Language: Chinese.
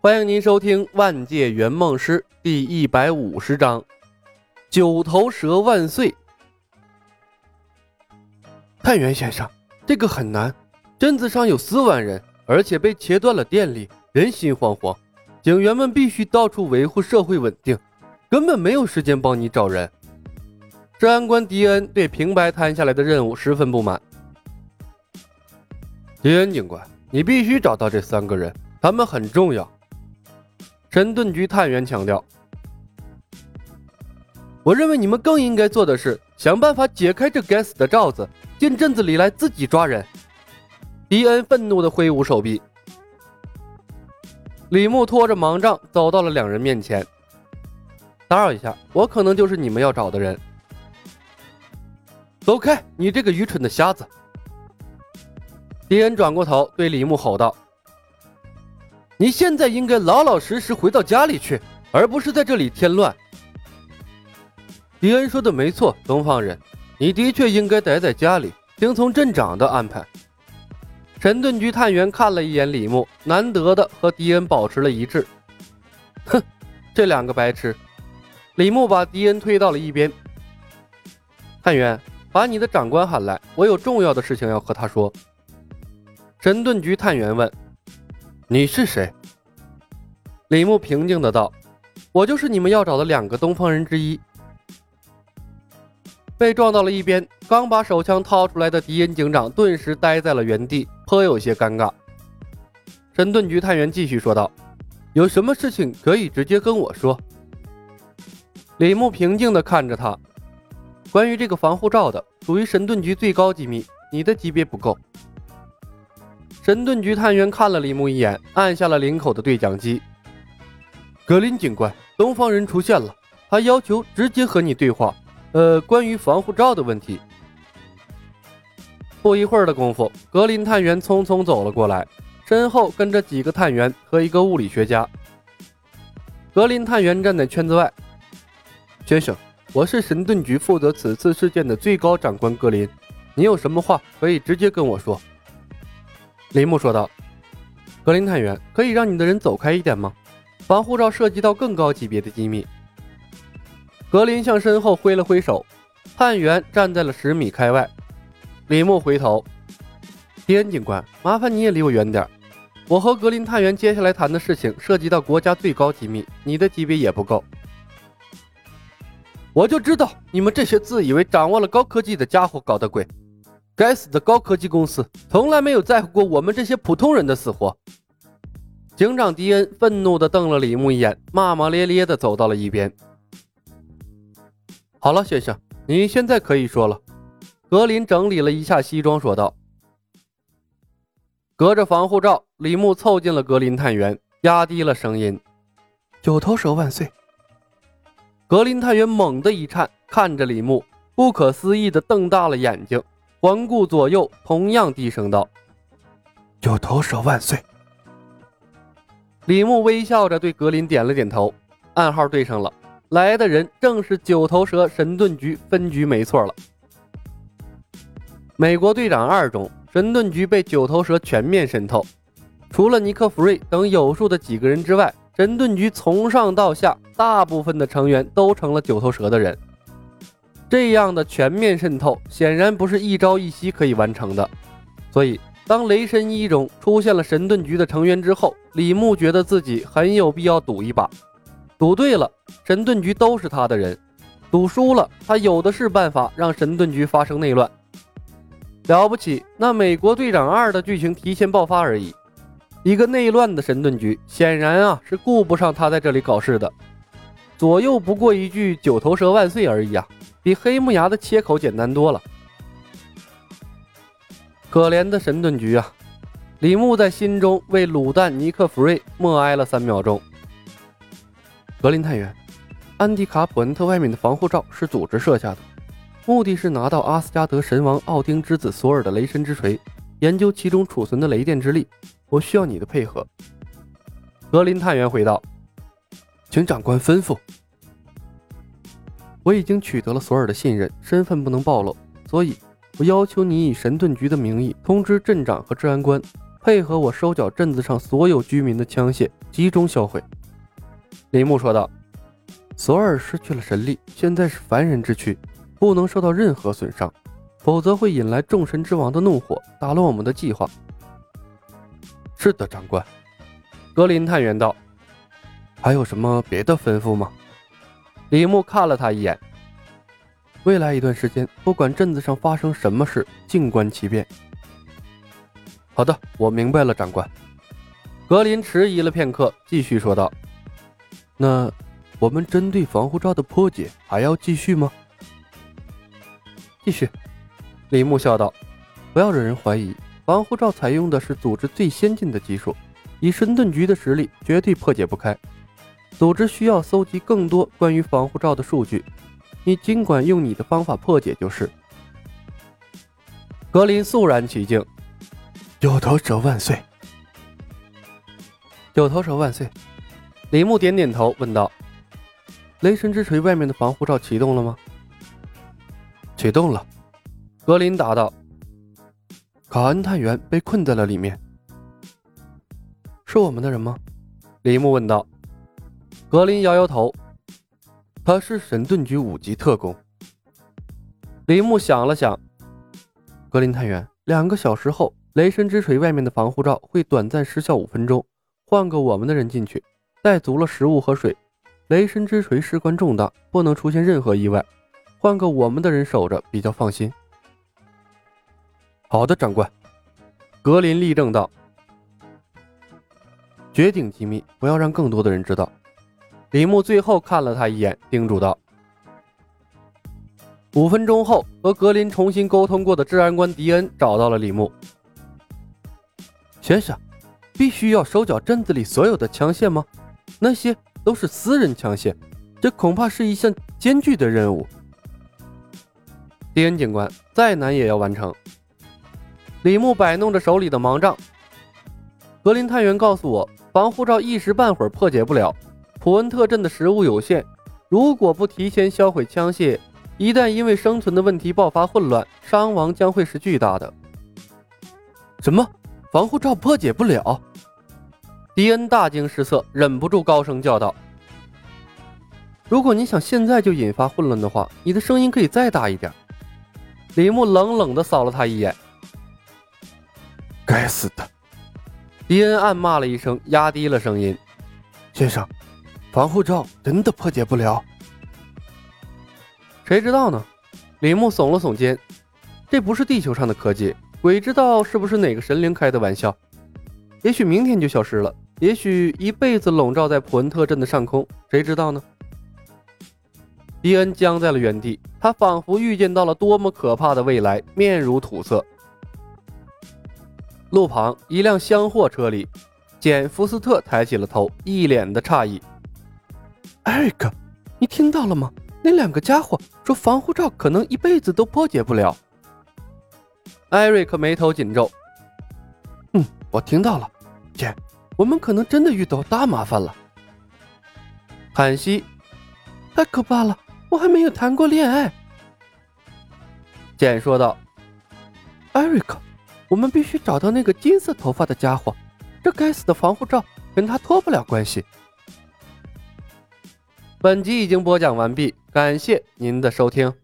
欢迎您收听《万界圆梦师》第一百五十章：九头蛇万岁！探员先生，这个很难。镇子上有四万人，而且被切断了电力，人心惶惶。警员们必须到处维护社会稳定，根本没有时间帮你找人。治安官迪恩对平白摊下来的任务十分不满。迪恩警官，你必须找到这三个人，他们很重要。神盾局探员强调：“我认为你们更应该做的是想办法解开这该死的罩子，进镇子里来自己抓人。”迪恩愤怒地挥舞手臂。李牧拖着盲杖走到了两人面前：“打扰一下，我可能就是你们要找的人。”走开，你这个愚蠢的瞎子！迪恩转过头对李牧吼道。你现在应该老老实实回到家里去，而不是在这里添乱。迪恩说的没错，东方人，你的确应该待在家里，听从镇长的安排。神盾局探员看了一眼李牧，难得的和迪恩保持了一致。哼，这两个白痴！李牧把迪恩推到了一边。探员，把你的长官喊来，我有重要的事情要和他说。神盾局探员问。你是谁？李牧平静的道：“我就是你们要找的两个东方人之一。”被撞到了一边，刚把手枪掏出来的迪恩警长顿时呆在了原地，颇有些尴尬。神盾局探员继续说道：“有什么事情可以直接跟我说。”李牧平静的看着他：“关于这个防护罩的，属于神盾局最高机密，你的级别不够。”神盾局探员看了李牧一眼，按下了领口的对讲机。格林警官，东方人出现了，他要求直接和你对话。呃，关于防护罩的问题。不一会儿的功夫，格林探员匆匆走了过来，身后跟着几个探员和一个物理学家。格林探员站在圈子外。先生，我是神盾局负责此次事件的最高长官格林，你有什么话可以直接跟我说。林木说道：“格林探员，可以让你的人走开一点吗？防护罩涉及到更高级别的机密。”格林向身后挥了挥手，探员站在了十米开外。李牧回头：“迪恩警官，麻烦你也离我远点。我和格林探员接下来谈的事情涉及到国家最高机密，你的级别也不够。我就知道你们这些自以为掌握了高科技的家伙搞的鬼。”该死的高科技公司从来没有在乎过我们这些普通人的死活。警长迪恩愤怒地瞪了李牧一眼，骂骂咧咧地走到了一边。好了，先生，你现在可以说了。格林整理了一下西装，说道。隔着防护罩，李牧凑近了格林探员，压低了声音：“九头蛇万岁！”格林探员猛地一颤，看着李牧，不可思议地瞪大了眼睛。环顾左右，同样低声道：“九头蛇万岁！”李牧微笑着对格林点了点头，暗号对上了。来的人正是九头蛇神盾局分局，没错了。美国队长二中，神盾局被九头蛇全面渗透，除了尼克·弗瑞等有数的几个人之外，神盾局从上到下，大部分的成员都成了九头蛇的人。这样的全面渗透显然不是一朝一夕可以完成的，所以当雷神一中出现了神盾局的成员之后，李牧觉得自己很有必要赌一把。赌对了，神盾局都是他的人；赌输了，他有的是办法让神盾局发生内乱。了不起，那美国队长二的剧情提前爆发而已。一个内乱的神盾局，显然啊是顾不上他在这里搞事的。左右不过一句“九头蛇万岁”而已啊。比黑木崖的切口简单多了。可怜的神盾局啊！李牧在心中为卤蛋尼克·弗瑞默哀了三秒钟。格林探员，安迪卡普恩特外面的防护罩是组织设下的，目的是拿到阿斯加德神王奥丁之子索尔的雷神之锤，研究其中储存的雷电之力。我需要你的配合。格林探员回道：“请长官吩咐。”我已经取得了索尔的信任，身份不能暴露，所以，我要求你以神盾局的名义通知镇长和治安官，配合我收缴镇子上所有居民的枪械，集中销毁。林木说道：“索尔失去了神力，现在是凡人之躯，不能受到任何损伤，否则会引来众神之王的怒火，打乱我们的计划。”是的，长官。格林探员道：“还有什么别的吩咐吗？”李牧看了他一眼。未来一段时间，不管镇子上发生什么事，静观其变。好的，我明白了，长官。格林迟疑了片刻，继续说道。那我们针对防护罩的破解还要继续吗？继续，李牧笑道：“不要惹人怀疑，防护罩采用的是组织最先进的技术，以神盾局的实力，绝对破解不开。组织需要搜集更多关于防护罩的数据，你尽管用你的方法破解就是。”格林肃然起敬：“九头蛇万岁！九头蛇万岁！”李牧点点头，问道：“雷神之锤外面的防护罩启动了吗？”“启动了。”格林答道。“卡恩探员被困在了里面，是我们的人吗？”李牧问道。格林摇摇头：“他是神盾局五级特工。”李牧想了想：“格林探员，两个小时后，雷神之锤外面的防护罩会短暂失效五分钟，换个我们的人进去。”带足了食物和水，雷神之锤事关重大，不能出现任何意外。换个我们的人守着比较放心。好的，长官。格林立正道：“绝顶机密，不要让更多的人知道。”李牧最后看了他一眼，叮嘱道：“五分钟后，和格林重新沟通过的治安官迪恩找到了李牧先生，必须要收缴镇子里所有的枪械吗？”那些都是私人枪械，这恐怕是一项艰巨的任务。迪恩警官，再难也要完成。李牧摆弄着手里的盲杖。格林探员告诉我，防护罩一时半会儿破解不了。普恩特镇的食物有限，如果不提前销毁枪械，一旦因为生存的问题爆发混乱，伤亡将会是巨大的。什么？防护罩破解不了？迪恩大惊失色，忍不住高声叫道：“如果你想现在就引发混乱的话，你的声音可以再大一点。”李牧冷冷地扫了他一眼。“该死的！”迪恩暗骂了一声，压低了声音：“先生，防护罩真的破解不了？谁知道呢？”李牧耸了耸肩：“这不是地球上的科技，鬼知道是不是哪个神灵开的玩笑？也许明天就消失了。”也许一辈子笼罩在普恩特镇的上空，谁知道呢？迪恩僵在了原地，他仿佛预见到了多么可怕的未来，面如土色。路旁一辆厢货车里，简·福斯特抬起了头，一脸的诧异：“艾瑞克，你听到了吗？那两个家伙说防护罩可能一辈子都破解不了。”艾瑞克眉头紧皱：“嗯，我听到了，简。”我们可能真的遇到大麻烦了。叹息，太可怕了！我还没有谈过恋爱。简说道：“艾瑞克，我们必须找到那个金色头发的家伙，这该死的防护罩跟他脱不了关系。”本集已经播讲完毕，感谢您的收听。